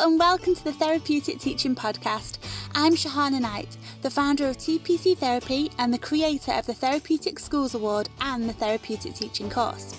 And welcome to the Therapeutic Teaching Podcast. I'm Shahana Knight, the founder of TPC Therapy and the creator of the Therapeutic Schools Award and the Therapeutic Teaching course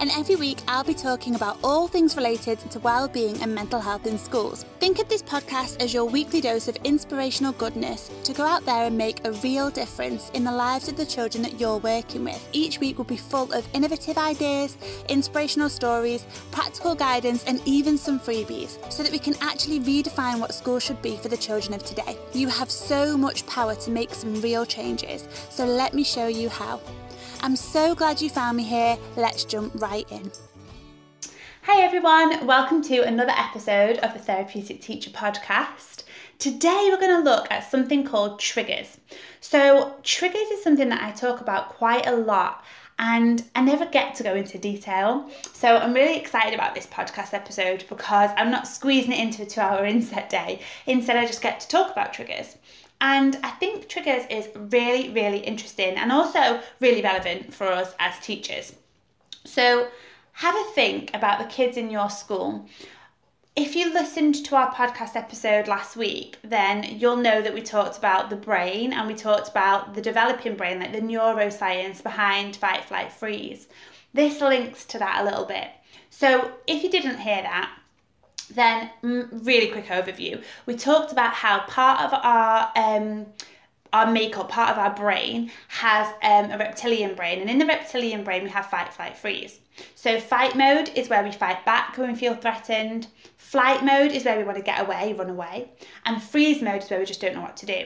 and every week I'll be talking about all things related to well-being and mental health in schools. Think of this podcast as your weekly dose of inspirational goodness to go out there and make a real difference in the lives of the children that you're working with. Each week will be full of innovative ideas, inspirational stories, practical guidance, and even some freebies so that we can actually redefine what school should be for the children of today. You have so much power to make some real changes, so let me show you how. I'm so glad you found me here. Let's jump right in. Hey everyone, welcome to another episode of the Therapeutic Teacher Podcast. Today we're going to look at something called triggers. So, triggers is something that I talk about quite a lot and I never get to go into detail. So I'm really excited about this podcast episode because I'm not squeezing it into a two hour inset day. Instead, I just get to talk about triggers. And I think triggers is really, really interesting and also really relevant for us as teachers. So have a think about the kids in your school. If you listened to our podcast episode last week, then you'll know that we talked about the brain and we talked about the developing brain, like the neuroscience behind fight, flight, freeze. This links to that a little bit. So if you didn't hear that, then really quick overview. We talked about how part of our um, our makeup, part of our brain, has um, a reptilian brain, and in the reptilian brain we have fight, flight, freeze. So fight mode is where we fight back when we feel threatened. Flight mode is where we want to get away, run away, and freeze mode is where we just don't know what to do.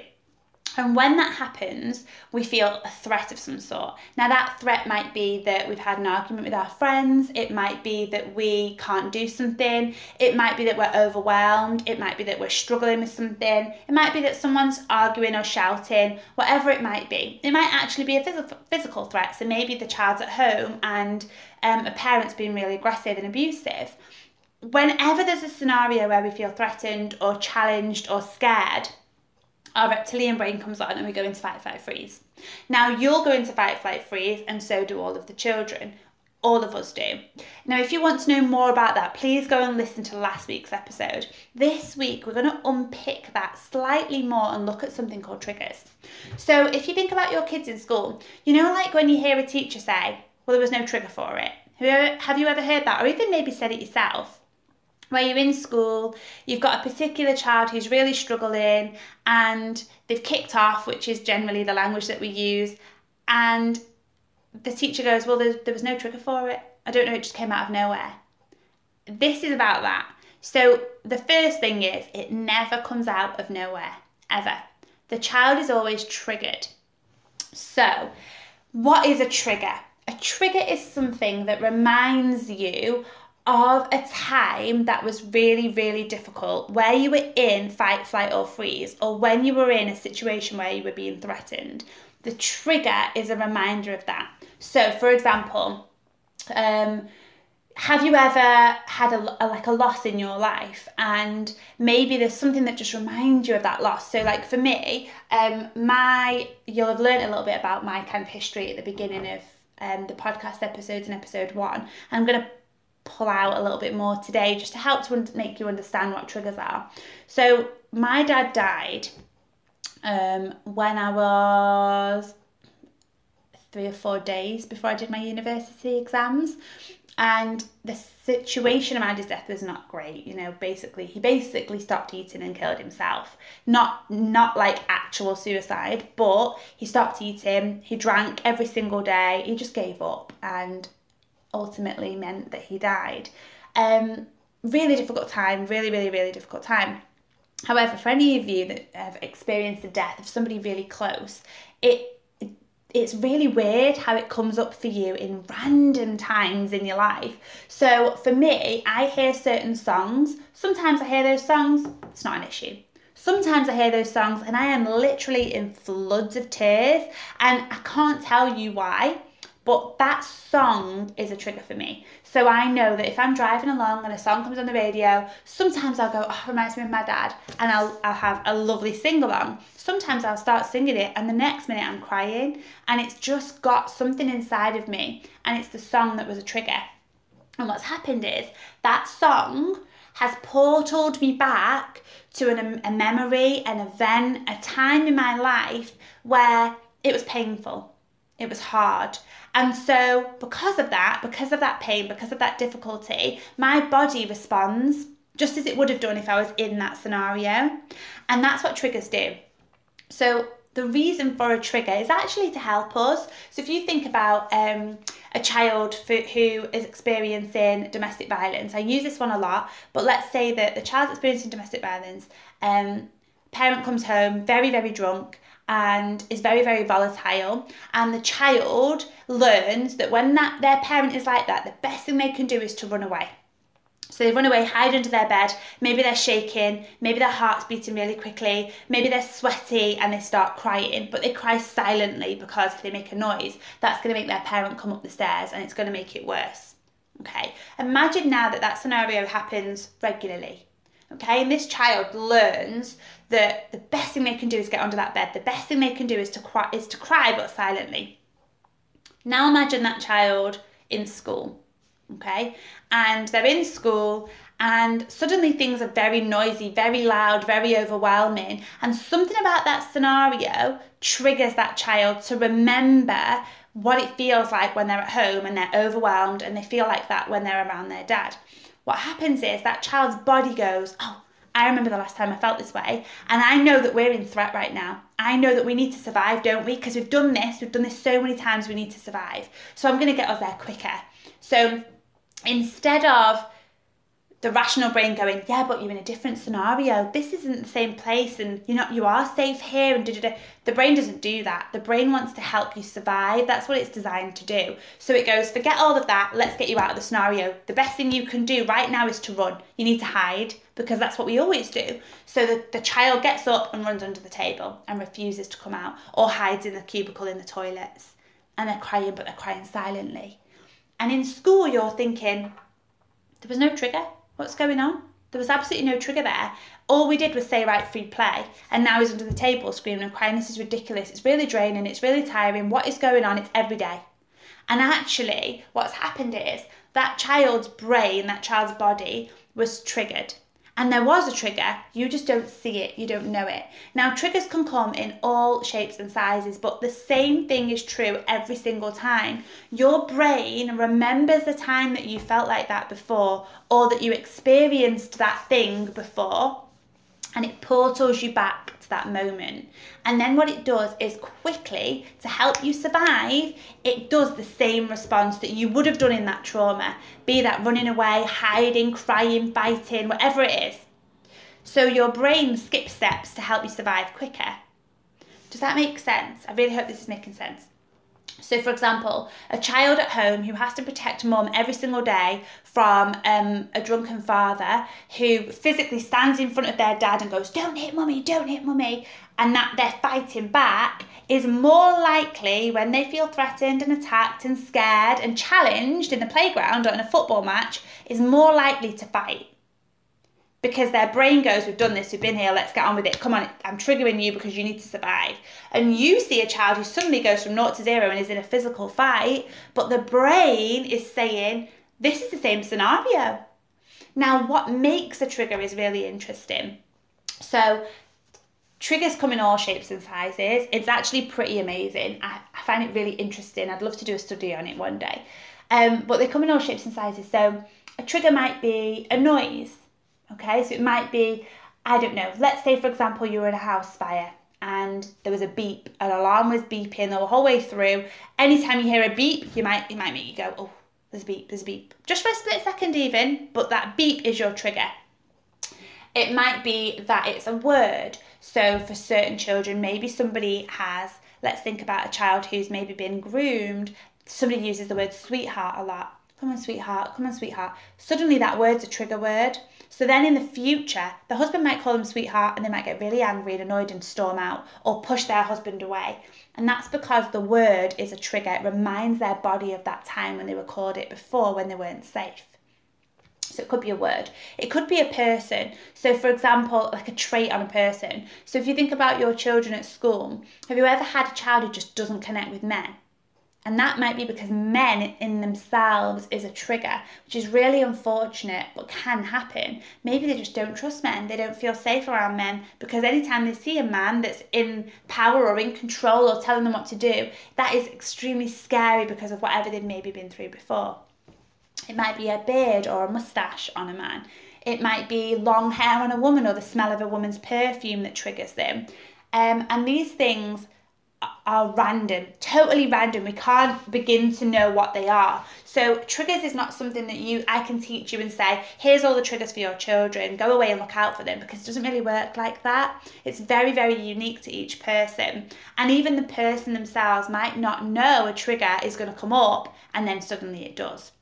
And when that happens, we feel a threat of some sort. Now, that threat might be that we've had an argument with our friends, it might be that we can't do something, it might be that we're overwhelmed, it might be that we're struggling with something, it might be that someone's arguing or shouting, whatever it might be. It might actually be a physical, threat, so maybe the child's at home and um, a parent's being really aggressive and abusive. Whenever there's a scenario where we feel threatened or challenged or scared, our reptilian brain comes on and we go into fight, flight, freeze. Now you'll go into fight, flight, freeze, and so do all of the children. All of us do. Now, if you want to know more about that, please go and listen to last week's episode. This week, we're going to unpick that slightly more and look at something called triggers. So, if you think about your kids in school, you know, like when you hear a teacher say, Well, there was no trigger for it. Have you ever heard that? Or even maybe said it yourself? Where you're in school, you've got a particular child who's really struggling and they've kicked off, which is generally the language that we use, and the teacher goes, Well, there, there was no trigger for it. I don't know, it just came out of nowhere. This is about that. So, the first thing is, it never comes out of nowhere, ever. The child is always triggered. So, what is a trigger? A trigger is something that reminds you of a time that was really, really difficult, where you were in fight, flight, or freeze, or when you were in a situation where you were being threatened, the trigger is a reminder of that. So, for example, um, have you ever had a, a, like a loss in your life? And maybe there's something that just reminds you of that loss. So like for me um my you'll have learned a little bit about my kind of history at the beginning of um the podcast episodes in episode one. I'm going to pull out a little bit more today just to help to make you understand what triggers are. So, my dad died um, when I was three or four days before I did my university exams. And the situation around his death was not great. You know, basically, he basically stopped eating and killed himself. Not not like actual suicide, but he stopped eating. He drank every single day. He just gave up, and ultimately meant that he died. Um, really difficult time, really, really, really difficult time. However, for any of you that have experienced the death of somebody really close, it it's really weird how it comes up for you in random times in your life. So for me, I hear certain songs. Sometimes I hear those songs, it's not an issue. Sometimes I hear those songs and I am literally in floods of tears and I can't tell you why. But that song is a trigger for me. So I know that if I'm driving along and a song comes on the radio, sometimes I'll go, oh, reminds me of my dad, and I'll, I'll have a lovely sing along. Sometimes I'll start singing it, and the next minute I'm crying, and it's just got something inside of me, and it's the song that was a trigger. And what's happened is that song has portaled me back to an, um, a memory, an event, a time in my life where it was painful, it was hard. And so, because of that, because of that pain, because of that difficulty, my body responds just as it would have done if I was in that scenario. And that's what triggers do. So, the reason for a trigger is actually to help us. So, if you think about um, a child for, who is experiencing domestic violence, I use this one a lot, but let's say that the child's experiencing domestic violence, um, parent comes home very, very drunk and is very very volatile and the child learns that when that their parent is like that the best thing they can do is to run away so they run away, hide under their bed. Maybe they're shaking, maybe their heart's beating really quickly, maybe they're sweaty and they start crying, but they cry silently because if they make a noise, that's going to make their parent come up the stairs and it's going to make it worse. Okay, imagine now that that scenario happens regularly. Okay, and this child learns that the best thing they can do is get under that bed. The best thing they can do is to cry, is to cry but silently. Now imagine that child in school okay? And they're in school and suddenly things are very noisy, very loud, very overwhelming. And something about that scenario triggers that child to remember what it feels like when they're at home and they're overwhelmed and they feel like that when they're around their dad. What happens is that child's body goes, Oh, I remember the last time I felt this way, and I know that we're in threat right now. I know that we need to survive, don't we? Because we've done this, we've done this so many times, we need to survive. So I'm going to get us there quicker. So instead of the rational brain going, yeah, but you're in a different scenario. This isn't the same place, and you're not. You are safe here, and da, da, da. the brain doesn't do that. The brain wants to help you survive. That's what it's designed to do. So it goes, forget all of that. Let's get you out of the scenario. The best thing you can do right now is to run. You need to hide because that's what we always do. So the, the child gets up and runs under the table and refuses to come out, or hides in the cubicle in the toilets, and they're crying, but they're crying silently. And in school, you're thinking, there was no trigger. What's going on? There was absolutely no trigger there. All we did was say, right, free play. And now he's under the table screaming and crying, this is ridiculous. It's really draining. It's really tiring. What is going on? It's every day. And actually, what's happened is that child's brain, that child's body was triggered and there was a trigger, you just don't see it, you don't know it. Now, triggers can come in all shapes and sizes, but the same thing is true every single time. Your brain remembers the time that you felt like that before or that you experienced that thing before, and it portals you back to that moment. And then what it does is quickly, to help you survive, it does the same response that you would have done in that trauma be that running away, hiding, crying, fighting, whatever it is. So your brain skips steps to help you survive quicker. Does that make sense? I really hope this is making sense. So, for example, a child at home who has to protect mum every single day from um, a drunken father who physically stands in front of their dad and goes, Don't hit mummy, don't hit mummy, and that they're fighting back is more likely when they feel threatened and attacked and scared and challenged in the playground or in a football match, is more likely to fight because their brain goes, We've done this, we've been here, let's get on with it. Come on, I'm triggering you because you need to survive. And you see a child who suddenly goes from naught to zero and is in a physical fight, but the brain is saying, This is the same scenario. Now, what makes a trigger is really interesting. So, triggers come in all shapes and sizes. It's actually pretty amazing. I, I find it really interesting. I'd love to do a study on it one day. Um, but they come in all shapes and sizes. So, a trigger might be a noise Okay, so it might be, I don't know, let's say for example you were in a house fire and there was a beep, an alarm was beeping the whole way through. Anytime you hear a beep, you might it might make you go, oh, there's a beep, there's a beep. Just for a split second even, but that beep is your trigger. It might be that it's a word. So for certain children, maybe somebody has, let's think about a child who's maybe been groomed. Somebody uses the word sweetheart a lot. Come on, sweetheart, come on, sweetheart. Suddenly that word's a trigger word. So then in the future, the husband might call them sweetheart and they might get really angry and annoyed and storm out or push their husband away. And that's because the word is a trigger. It reminds their body of that time when they were called it before when they weren't safe. So it could be a word. It could be a person. So, for example, like a trait on a person. So, if you think about your children at school, have you ever had a child who just doesn't connect with men? And that might be because men in themselves is a trigger, which is really unfortunate but can happen. Maybe they just don't trust men, they don't feel safe around men because anytime they see a man that's in power or in control or telling them what to do, that is extremely scary because of whatever they've maybe been through before. It might be a beard or a mustache on a man. It might be long hair on a woman or the smell of a woman's perfume that triggers them. Um, and these things are random, totally random. We can't begin to know what they are. So triggers is not something that you I can teach you and say, here's all the triggers for your children. Go away and look out for them because it doesn't really work like that. It's very very unique to each person. And even the person themselves might not know a trigger is going to come up and then suddenly it does.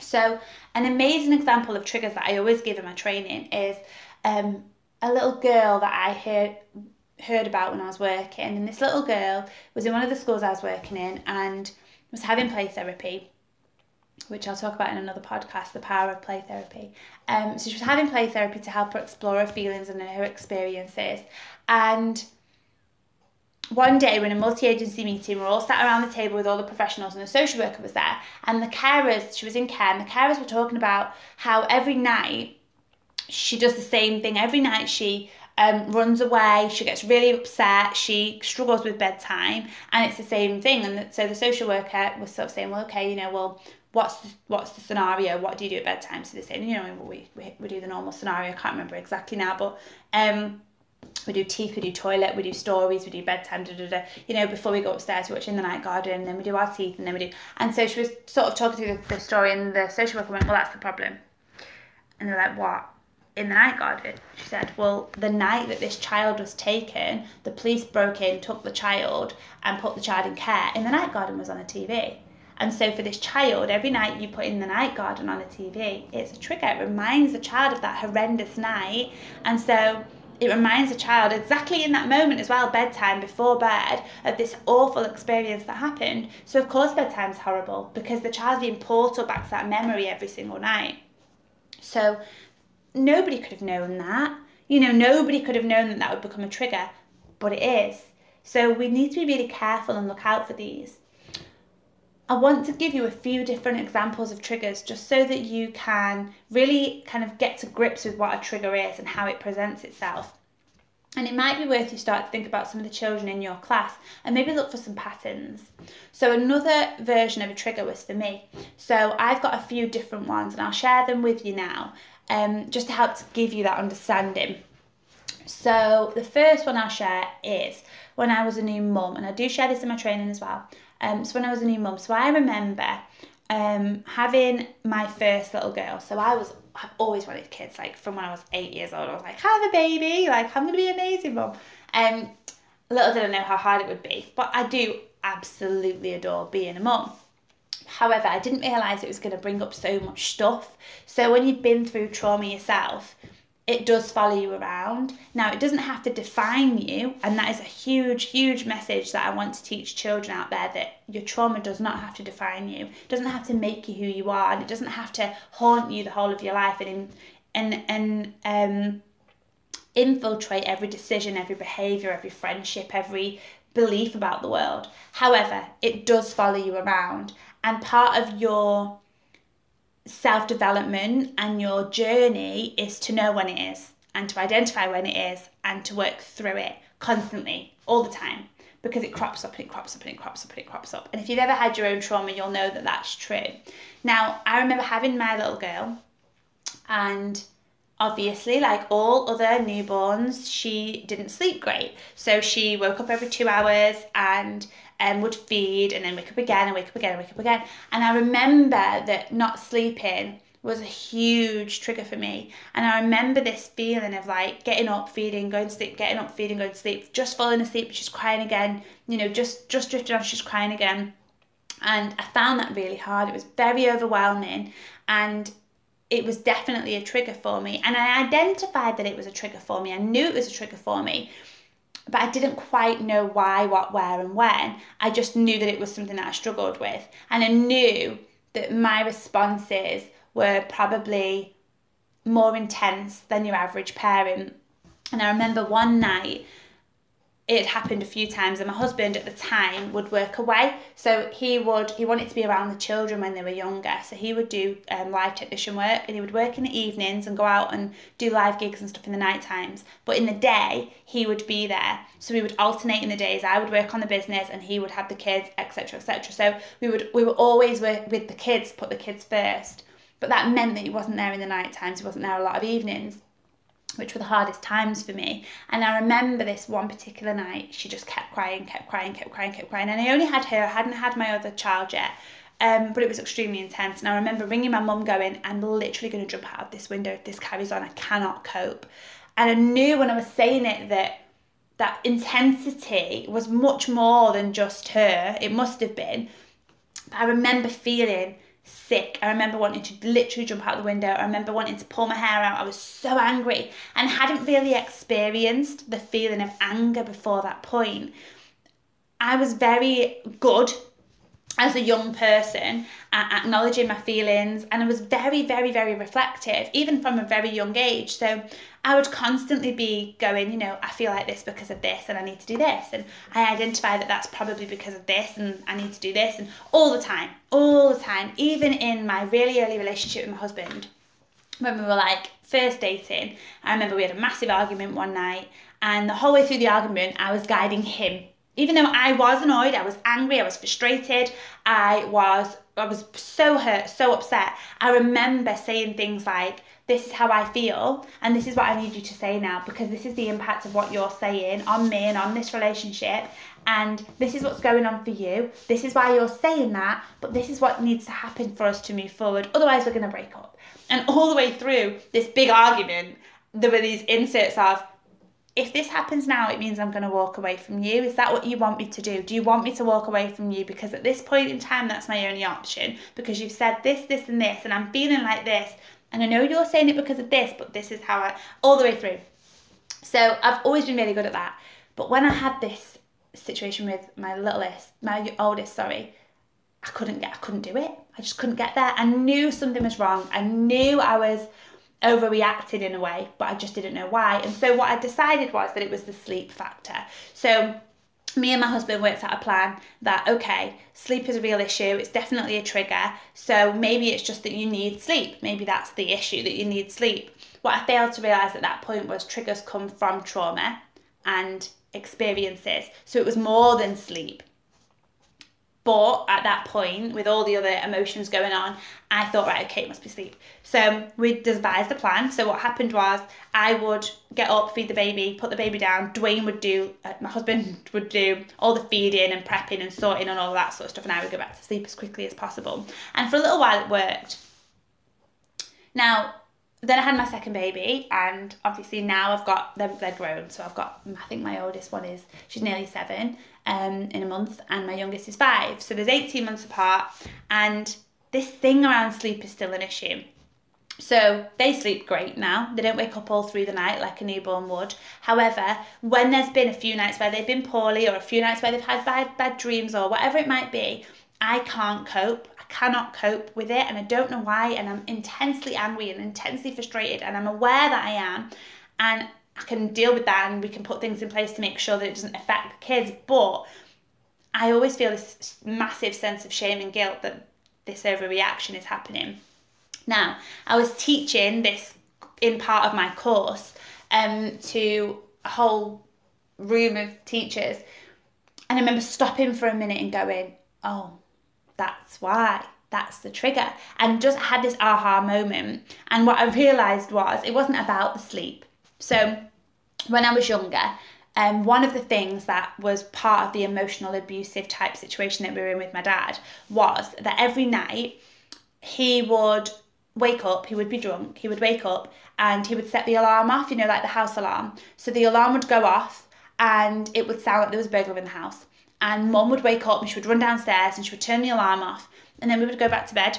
So an amazing example of triggers that I always give in my training is um, a little girl that I heard heard about when I was working. And this little girl was in one of the schools I was working in and was having play therapy, which I'll talk about in another podcast, the power of play therapy. Um, so she was having play therapy to help her explore her feelings and her experiences. And one day we're in a multi-agency meeting, we're all sat around the table with all the professionals and the social worker was there. And the carers, she was in care, and the carers were talking about how every night she does the same thing. Every night she um, runs away, she gets really upset, she struggles with bedtime, and it's the same thing. And so the social worker was sort of saying, well, okay, you know, well, what's the, what's the scenario? What do you do at bedtime? So they say, you know, we, we, we do the normal scenario. I can't remember exactly now, but um, we do teeth, we do toilet, we do stories, we do bedtime, da, da, da. you know, before we go upstairs, we watch In the Night Garden, and then we do our teeth, and then we do. And so she was sort of talking through the, the story, and the social worker went, Well, that's the problem. And they're like, What? In the night garden. She said, Well, the night that this child was taken, the police broke in, took the child, and put the child in care. In the night garden was on the TV. And so for this child, every night you put in the night garden on a TV, it's a trigger. It reminds the child of that horrendous night. And so it reminds the child exactly in that moment as well, bedtime, before bed, of this awful experience that happened. So of course bedtime's horrible because the child's being portal back to that memory every single night. So nobody could have known that. You know, nobody could have known that that would become a trigger, but it is. So we need to be really careful and look out for these. I want to give you a few different examples of triggers just so that you can really kind of get to grips with what a trigger is and how it presents itself. And it might be worth you start to think about some of the children in your class and maybe look for some patterns. So, another version of a trigger was for me. So, I've got a few different ones and I'll share them with you now um, just to help to give you that understanding. So the first one I'll share is when I was a new mum, and I do share this in my training as well. Um, so when I was a new mum, so I remember um, having my first little girl. So I was I've always wanted kids. Like from when I was eight years old, I was like, have a baby. Like I'm gonna be an amazing mum. Um, little did I know how hard it would be, but I do absolutely adore being a mum. However, I didn't realise it was going to bring up so much stuff. So when you've been through trauma yourself, it does follow you around. Now, it doesn't have to define you, and that is a huge, huge message that I want to teach children out there that your trauma does not have to define you. It doesn't have to make you who you are, and it doesn't have to haunt you the whole of your life and and and um infiltrate every decision, every behavior, every friendship, every belief about the world. However, it does follow you around and part of your self development and your journey is to know when it is and to identify when it is and to work through it constantly, all the time, because it crops up and it crops up and it crops up and it crops up. And if you've ever had your own trauma, you'll know that that's true. Now, I remember having my little girl, and obviously, like all other newborns, she didn't sleep great. So she woke up every two hours and um, would feed and then wake up again and wake up again and wake up again. And I remember that not sleeping was a huge trigger for me. And I remember this feeling of like getting up, feeding, going to sleep, getting up, feeding, going to sleep, just falling asleep, she's crying again, you know, just just drifting off, she's crying again. And I found that really hard. It was very overwhelming and it was definitely a trigger for me. And I identified that it was a trigger for me. I knew it was a trigger for me but I didn't quite know why, what, where, and when. I just knew that it was something that I struggled with. And I knew that my responses were probably more intense than your average parent. And I remember one night, it had happened a few times and my husband at the time would work away. So he would he wanted to be around the children when they were younger. So he would do um, live technician work and he would work in the evenings and go out and do live gigs and stuff in the night times. But in the day he would be there. So we would alternate in the days. I would work on the business and he would have the kids etc etc so we would we were always with the kids put the kids first. But that meant that he wasn't there in the night times. He wasn't there a lot of evenings which were the hardest times for me. And I remember this one particular night, she just kept crying, kept crying, kept crying, kept crying. And I only had her, I hadn't had my other child yet. Um, but it was extremely intense. And I remember ringing my mum going, I'm literally going to jump out of this window if this carries on. I cannot cope. And I knew when I was saying it that that intensity was much more than just her. It must have been. But I remember feeling sick. I remember wanting to literally jump out the window. I remember wanting to pull my hair out. I was so angry and hadn't really experienced the feeling of anger before that point. I was very good as a young person at acknowledging my feelings and I was very very very reflective even from a very young age so I would constantly be going you know I feel like this because of this and I need to do this. And I identify that that's probably because of this and I need to do this and all the time all the time. Even in my really early relationship with my husband when we were like first dating I remember we had a massive argument one night and the whole way through the argument I was guiding him. Even though I was annoyed, I was angry, I was frustrated, I was I was so hurt, so upset. I remember saying things like, This is how I feel, and this is what I need you to say now, because this is the impact of what you're saying on me and on this relationship, and this is what's going on for you. This is why you're saying that, but this is what needs to happen for us to move forward. Otherwise, we're going to break up. And all the way through this big argument, there were these inserts of, if this happens now, it means I'm going to walk away from you. Is that what you want me to do? Do you want me to walk away from you? Because at this point in time, that's my only option because you've said this, this, and this, and I'm feeling like this. And I know you're saying it because of this, but this is how I, all the way through. So I've always been really good at that. But when I had this situation with my littlest, my oldest, sorry, I couldn't get, I couldn't do it. I just couldn't get there. I knew something was wrong. I knew I was overreacted in a way, but I just didn't know why. And so what I decided was that it was the sleep factor. So me and my husband worked out a plan that okay, sleep is a real issue, it's definitely a trigger. So maybe it's just that you need sleep. Maybe that's the issue that you need sleep. What I failed to realize at that point was triggers come from trauma and experiences. So it was more than sleep. But at that point, with all the other emotions going on, I thought, right, okay, it must be sleep. So we devised a plan. So what happened was I would get up, feed the baby, put the baby down. Dwayne would do, uh, my husband would do all the feeding and prepping and sorting and all that sort of stuff. And I would go back to sleep as quickly as possible. And for a little while, it worked. Now, then I had my second baby, and obviously now I've got them. They're grown, so I've got. I think my oldest one is she's nearly seven, um, in a month, and my youngest is five. So there's 18 months apart, and this thing around sleep is still an issue. So they sleep great now. They don't wake up all through the night like a newborn would. However, when there's been a few nights where they've been poorly or a few nights where they've had bad, bad dreams or whatever it might be, I can't cope. Cannot cope with it and I don't know why. And I'm intensely angry and intensely frustrated and I'm aware that I am. And I can deal with that and we can put things in place to make sure that it doesn't affect the kids. But I always feel this massive sense of shame and guilt that this overreaction is happening. Now, I was teaching this in part of my course um, to a whole room of teachers, and I remember stopping for a minute and going, "Oh, that's why." That's the trigger, and just had this aha moment. And what I realized was it wasn't about the sleep. So, when I was younger, um, one of the things that was part of the emotional abusive type situation that we were in with my dad was that every night he would wake up, he would be drunk, he would wake up and he would set the alarm off, you know, like the house alarm. So the alarm would go off and it would sound like there was a burglar in the house. And mom would wake up and she would run downstairs and she would turn the alarm off and then we would go back to bed.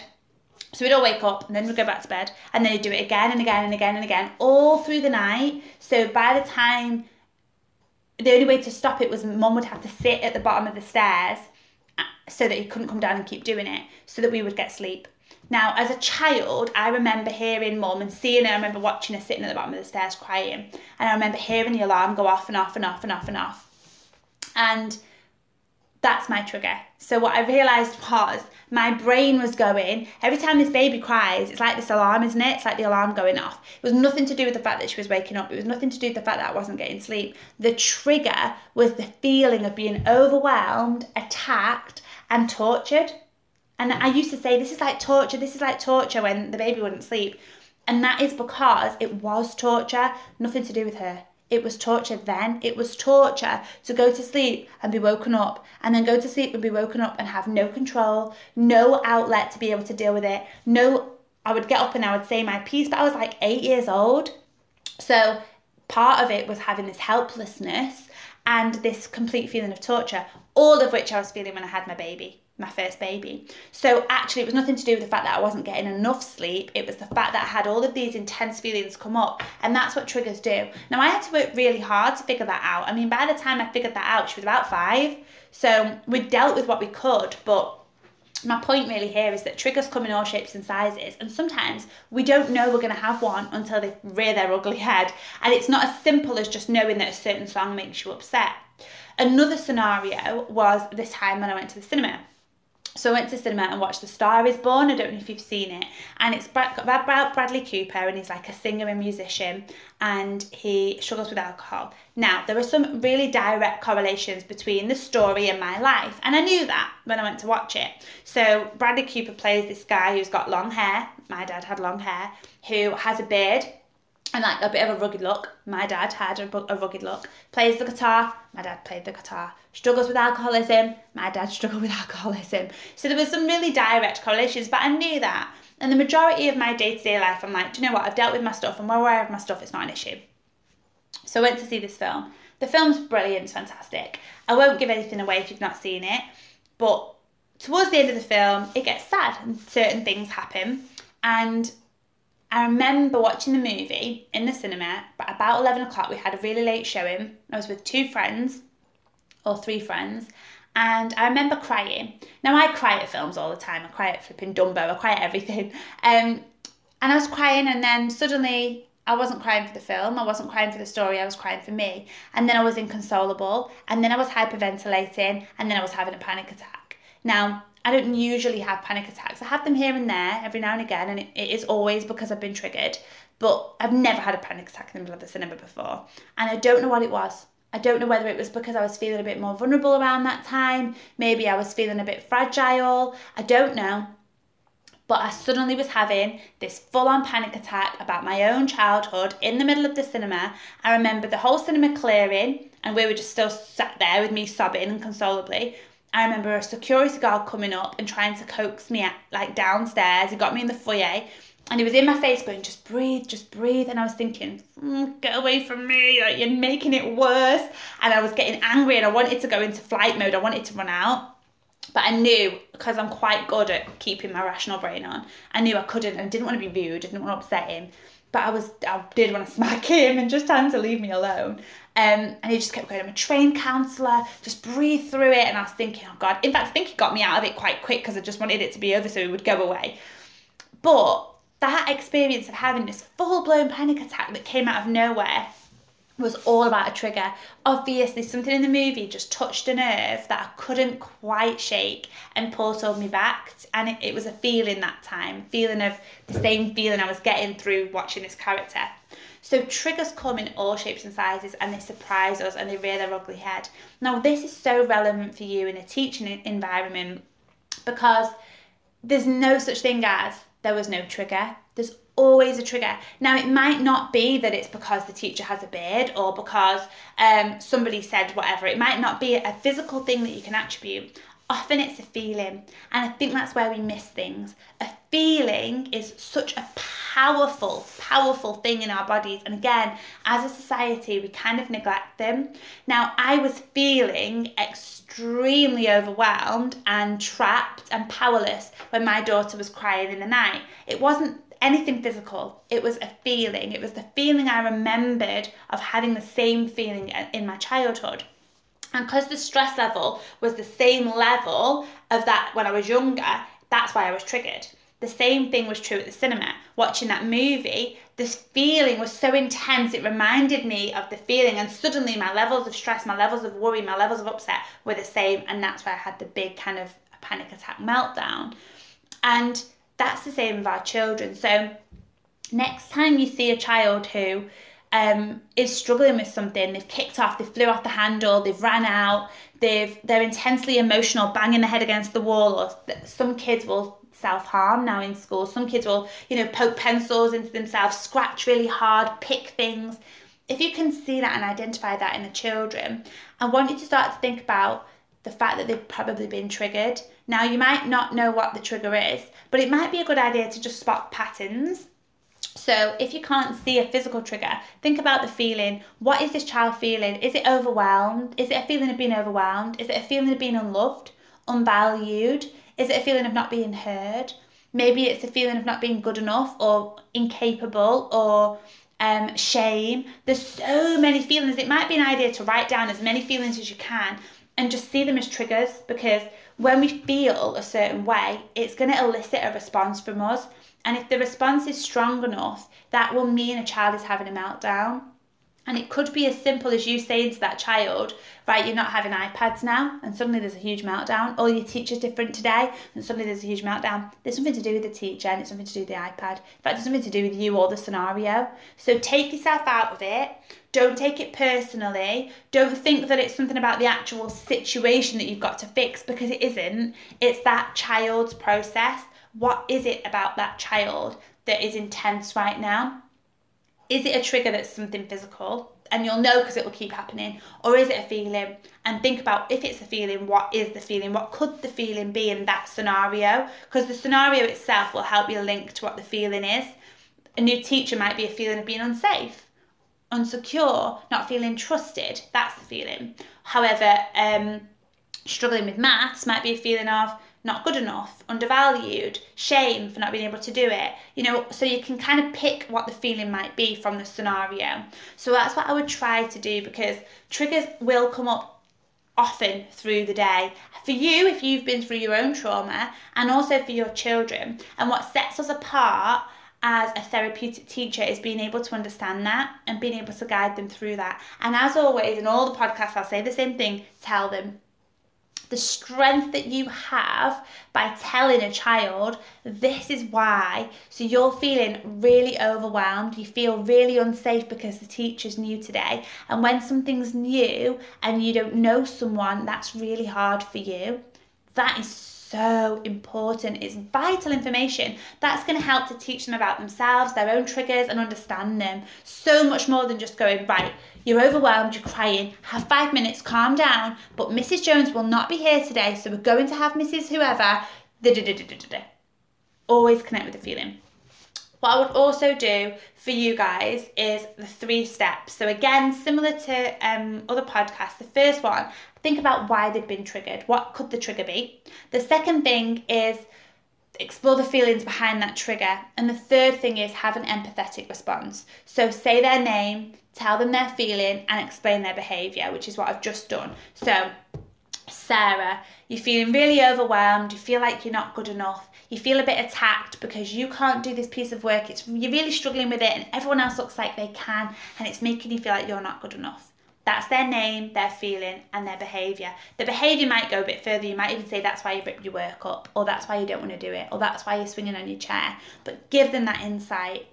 So we'd all wake up and then we'd go back to bed and then he'd do it again and again and again and again all through the night. So by the time the only way to stop it was mom would have to sit at the bottom of the stairs uh, so that he couldn't come down and keep doing it so that we would get sleep. Now, as a child, I remember hearing mum and seeing her. I remember watching her sitting at the bottom of the stairs crying. And I remember hearing the alarm go off and off and off and off and off. And that's my trigger. So what I realised was my brain was going, every time this baby cries, it's like this alarm, isn't it? It's like the alarm going off. It was nothing to do with the fact that she was waking up. It was nothing to do with the fact that I wasn't getting sleep. The trigger was the feeling of being overwhelmed, attacked, and tortured. And I used to say, this is like torture, this is like torture when the baby wouldn't sleep. And that is because it was torture, nothing to do with her. It was torture then. It was torture to go to sleep and be woken up, and then go to sleep and be woken up and have no control, no outlet to be able to deal with it. No, I would get up and I would say my piece, but I was like eight years old. So part of it was having this helplessness and this complete feeling of torture, all of which I was feeling when I had my baby my first baby. So actually, it was nothing to do with the fact that I wasn't getting enough sleep. It was the fact that I had all of these intense feelings come up, and that's what triggers do. Now, I had to work really hard to figure that out. I mean, by the time I figured that out, she was about five. So we dealt with what we could, but my point really here is that triggers come in all shapes and sizes, and sometimes we don't know we're going to have one until they rear their ugly head. And it's not as simple as just knowing that a certain song makes you upset. Another scenario was this time when I went to the cinema. So I went to cinema and watched The Star Is Born. I don't know if you've seen it, and it's about Bradley Cooper, and he's like a singer and musician, and he struggles with alcohol. Now there are some really direct correlations between the story and my life, and I knew that when I went to watch it. So Bradley Cooper plays this guy who's got long hair. My dad had long hair, who has a beard and like a bit of a rugged look. My dad had a, a, rugged look. Plays the guitar. My dad played the guitar. Struggles with alcoholism. My dad struggled with alcoholism. So there was some really direct correlations, but I knew that. And the majority of my day to day life, I'm like, do you know what? I've dealt with my stuff, and where I have my stuff, it's not an issue. So I went to see this film. The film's brilliant, fantastic. I won't give anything away if you've not seen it, but towards the end of the film, it gets sad and certain things happen. And I remember watching the movie in the cinema, but about 11 o'clock, we had a really late showing. I was with two friends, or three friends, and I remember crying. Now, I cry at films all the time. I cry at flipping Dumbo, I cry at everything. Um, and I was crying, and then suddenly I wasn't crying for the film, I wasn't crying for the story, I was crying for me. And then I was inconsolable, and then I was hyperventilating, and then I was having a panic attack. Now, I don't usually have panic attacks. I have them here and there every now and again, and it, it is always because I've been triggered. But I've never had a panic attack in the middle of the cinema before. And I don't know what it was. I don't know whether it was because I was feeling a bit more vulnerable around that time. Maybe I was feeling a bit fragile. I don't know. But I suddenly was having this full on panic attack about my own childhood in the middle of the cinema. I remember the whole cinema clearing, and we were just still sat there with me sobbing inconsolably. I remember a security guard coming up and trying to coax me at, like downstairs. He got me in the foyer and he was in my face going, just breathe, just breathe. And I was thinking, mm, get away from me, like you're making it worse. And I was getting angry and I wanted to go into flight mode. I wanted to run out. But I knew because I'm quite good at keeping my rational brain on, I knew I couldn't and didn't want to be rude, I didn't want to upset him. But I was I did want to smack him and just tell him to leave me alone. Um, and he just kept going, I'm a trained counsellor, just breathe through it. And I was thinking, oh God. In fact, I think he got me out of it quite quick because I just wanted it to be over so he would go away. But that experience of having this full blown panic attack that came out of nowhere was all about a trigger. Obviously, something in the movie just touched a nerve that I couldn't quite shake and pulled me back. And it, it was a feeling that time, feeling of the same feeling I was getting through watching this character. So triggers come in all shapes and sizes and they surprise us and they rear their ugly head. Now this is so relevant for you in a teaching environment because there's no such thing as there was no trigger. There's always a trigger. Now, it might not be that it's because the teacher has a beard or because um, somebody said whatever. It might not be a physical thing that you can attribute. Often it's a feeling, and I think that's where we miss things. A feeling is such a powerful, powerful thing in our bodies, and again, as a society, we kind of neglect them. Now, I was feeling extremely overwhelmed and trapped and powerless when my daughter was crying in the night. It wasn't anything physical. It was a feeling. It was the feeling I remembered of having the same feeling in my childhood. And because the stress level was the same level of that when I was younger, that's why I was triggered. the same thing was true at the cinema. Watching that movie, this feeling was so intense, it reminded me of the feeling, and suddenly my levels of stress, my levels of worry, my levels of upset were the same, and that's why I had the big kind of panic attack meltdown. And that's the same with our children. So, next time you see a child who um, is struggling with something, they've kicked off, they flew off the handle, they've ran out, they've they're intensely emotional, banging their head against the wall, or some kids will self harm now in school. Some kids will, you know, poke pencils into themselves, scratch really hard, pick things. If you can see that and identify that in the children, I want you to start to think about the fact that they've probably been triggered. Now, you might not know what the trigger is, but it might be a good idea to just spot patterns. So, if you can't see a physical trigger, think about the feeling. What is this child feeling? Is it overwhelmed? Is it a feeling of being overwhelmed? Is it a feeling of being unloved, unvalued? Is it a feeling of not being heard? Maybe it's a feeling of not being good enough or incapable or um, shame. There's so many feelings. It might be an idea to write down as many feelings as you can and just see them as triggers because when we feel a certain way, it's going to elicit a response from us. And if the response is strong enough, that will mean a child is having a meltdown. And it could be as simple as you saying to that child, right, you're not having iPads now, and suddenly there's a huge meltdown, or your teacher's different today, and suddenly there's a huge meltdown. There's something to do with the teacher, and it's something to do with the iPad. In fact, it's something to do with you or the scenario. So take yourself out of it. Don't take it personally. Don't think that it's something about the actual situation that you've got to fix because it isn't. It's that child's process. What is it about that child that is intense right now? Is it a trigger that's something physical? And you'll know because it will keep happening. Or is it a feeling? And think about if it's a feeling, what is the feeling? What could the feeling be in that scenario? Because the scenario itself will help you link to what the feeling is. A new teacher might be a feeling of being unsafe, unsecure, not feeling trusted. That's the feeling. However, um, struggling with maths might be a feeling of not good enough, undervalued, shame for not being able to do it. You know, so you can kind of pick what the feeling might be from the scenario. So that's what I would try to do because triggers will come up often through the day. For you, if you've been through your own trauma, and also for your children. And what sets us apart as a therapeutic teacher is being able to understand that and being able to guide them through that. And as always, in all the podcasts, I'll say the same thing tell them the strength that you have by telling a child, this is why. So you're feeling really overwhelmed, you feel really unsafe because the teacher's new today. And when something's new and you don't know someone, that's really hard for you. That is so important. It's vital information that's going to help to teach them about themselves, their own triggers, and understand them so much more than just going, right, you're overwhelmed, you're crying, have five minutes, calm down, but Mrs. Jones will not be here today, so we're going to have Mrs. Whoever. Always connect with the feeling. What I would also do for you guys is the three steps. So, again, similar to um, other podcasts, the first one, think about why they've been triggered. What could the trigger be? The second thing is explore the feelings behind that trigger. And the third thing is have an empathetic response. So, say their name, tell them their feeling, and explain their behaviour, which is what I've just done. So, Sarah, you're feeling really overwhelmed, you feel like you're not good enough, you feel a bit attacked because you can't do this piece of work, it's you're really struggling with it and everyone else looks like they can and it's making you feel like you're not good enough. That's their name, their feeling, and their behaviour. The behaviour might go a bit further. You might even say that's why you ripped your work up, or that's why you don't want to do it, or that's why you're swinging on your chair. But give them that insight.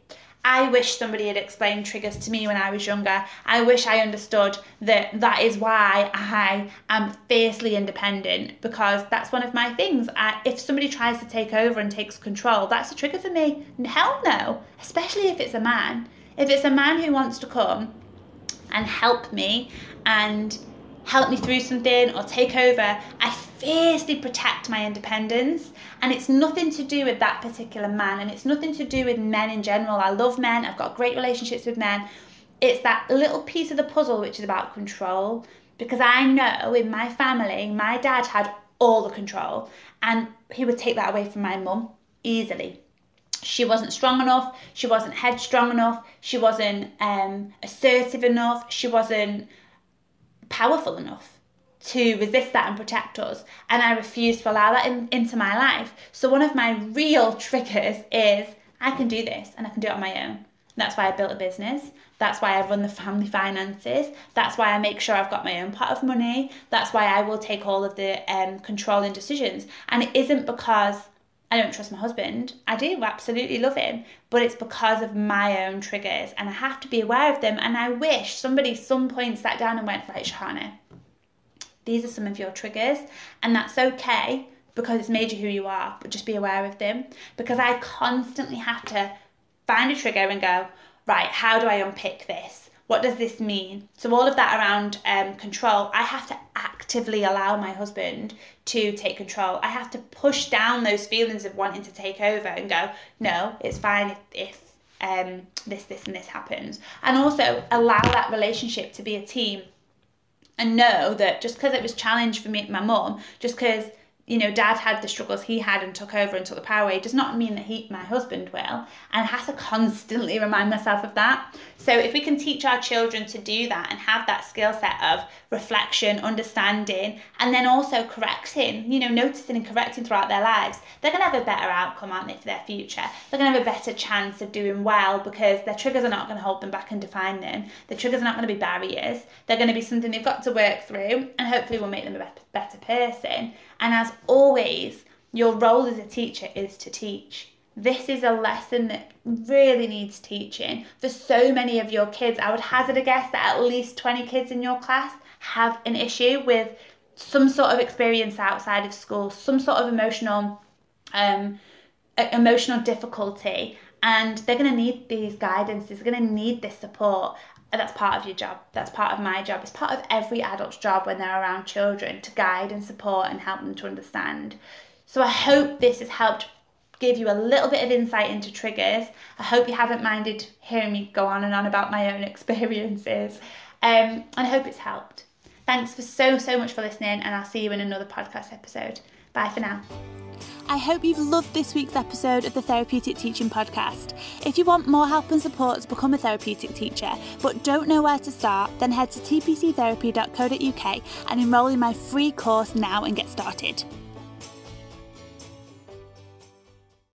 I wish somebody had explained triggers to me when I was younger. I wish I understood that that is why I am fiercely independent because that's one of my things. I, if somebody tries to take over and takes control, that's a trigger for me. Hell no, especially if it's a man. If it's a man who wants to come and help me and help me through something or take over, I fiercely protect my independence. And it's nothing to do with that particular man, and it's nothing to do with men in general. I love men, I've got great relationships with men. It's that little piece of the puzzle which is about control. Because I know in my family, my dad had all the control, and he would take that away from my mum easily. She wasn't strong enough, she wasn't headstrong enough, she wasn't um, assertive enough, she wasn't powerful enough to resist that and protect us. And I refuse to allow that in, into my life. So, one of my real triggers is I can do this and I can do it on my own. That's why I built a business. That's why I run the family finances. That's why I make sure I've got my own pot of money. That's why I will take all of the um, controlling decisions. And it isn't because I don't trust my husband. I do absolutely love him, but it's because of my own triggers and I have to be aware of them. And I wish somebody some point sat down and went, right, Shahana, these are some of your triggers, and that's okay because it's made you who you are, but just be aware of them. Because I constantly have to find a trigger and go, right, how do I unpick this? What does this mean? So, all of that around um, control, I have to actively allow my husband to take control. I have to push down those feelings of wanting to take over and go, no, it's fine if, if um, this, this, and this happens. And also allow that relationship to be a team and know that just because it was challenged for me and my mum, just because you know, dad had the struggles he had and took over and took the power away does not mean that he, my husband, will. And I have to constantly remind myself of that. So if we can teach our children to do that and have that skill set of reflection, understanding, and then also correcting, you know, noticing and correcting throughout their lives, they're going to have a better outcome, aren't they, for their future? They're going to have a better chance of doing well because their triggers are not going to hold them back and define them. The triggers are not going to be barriers. They're going to be something they've got to work through and hopefully will make them a better person. And as always, your role as a teacher is to teach. This is a lesson that really needs teaching. For so many of your kids, I would hazard a guess that at least 20 kids in your class have an issue with some sort of experience outside of school, some sort of emotional um, emotional difficulty and they're going to need these guidances they're going to need this support and that's part of your job. That's part of my job. It's part of every adult's job when they're around children to guide and support and help them to understand. So I hope this has helped give you a little bit of insight into triggers. I hope you haven't minded hearing me go on and on about my own experiences. Um, and I hope it's helped. Thanks for so, so much for listening, and I'll see you in another podcast episode. Bye for now. I hope you've loved this week's episode of the Therapeutic Teaching Podcast. If you want more help and support to become a therapeutic teacher but don't know where to start, then head to tpctherapy.co.uk and enrol in my free course now and get started.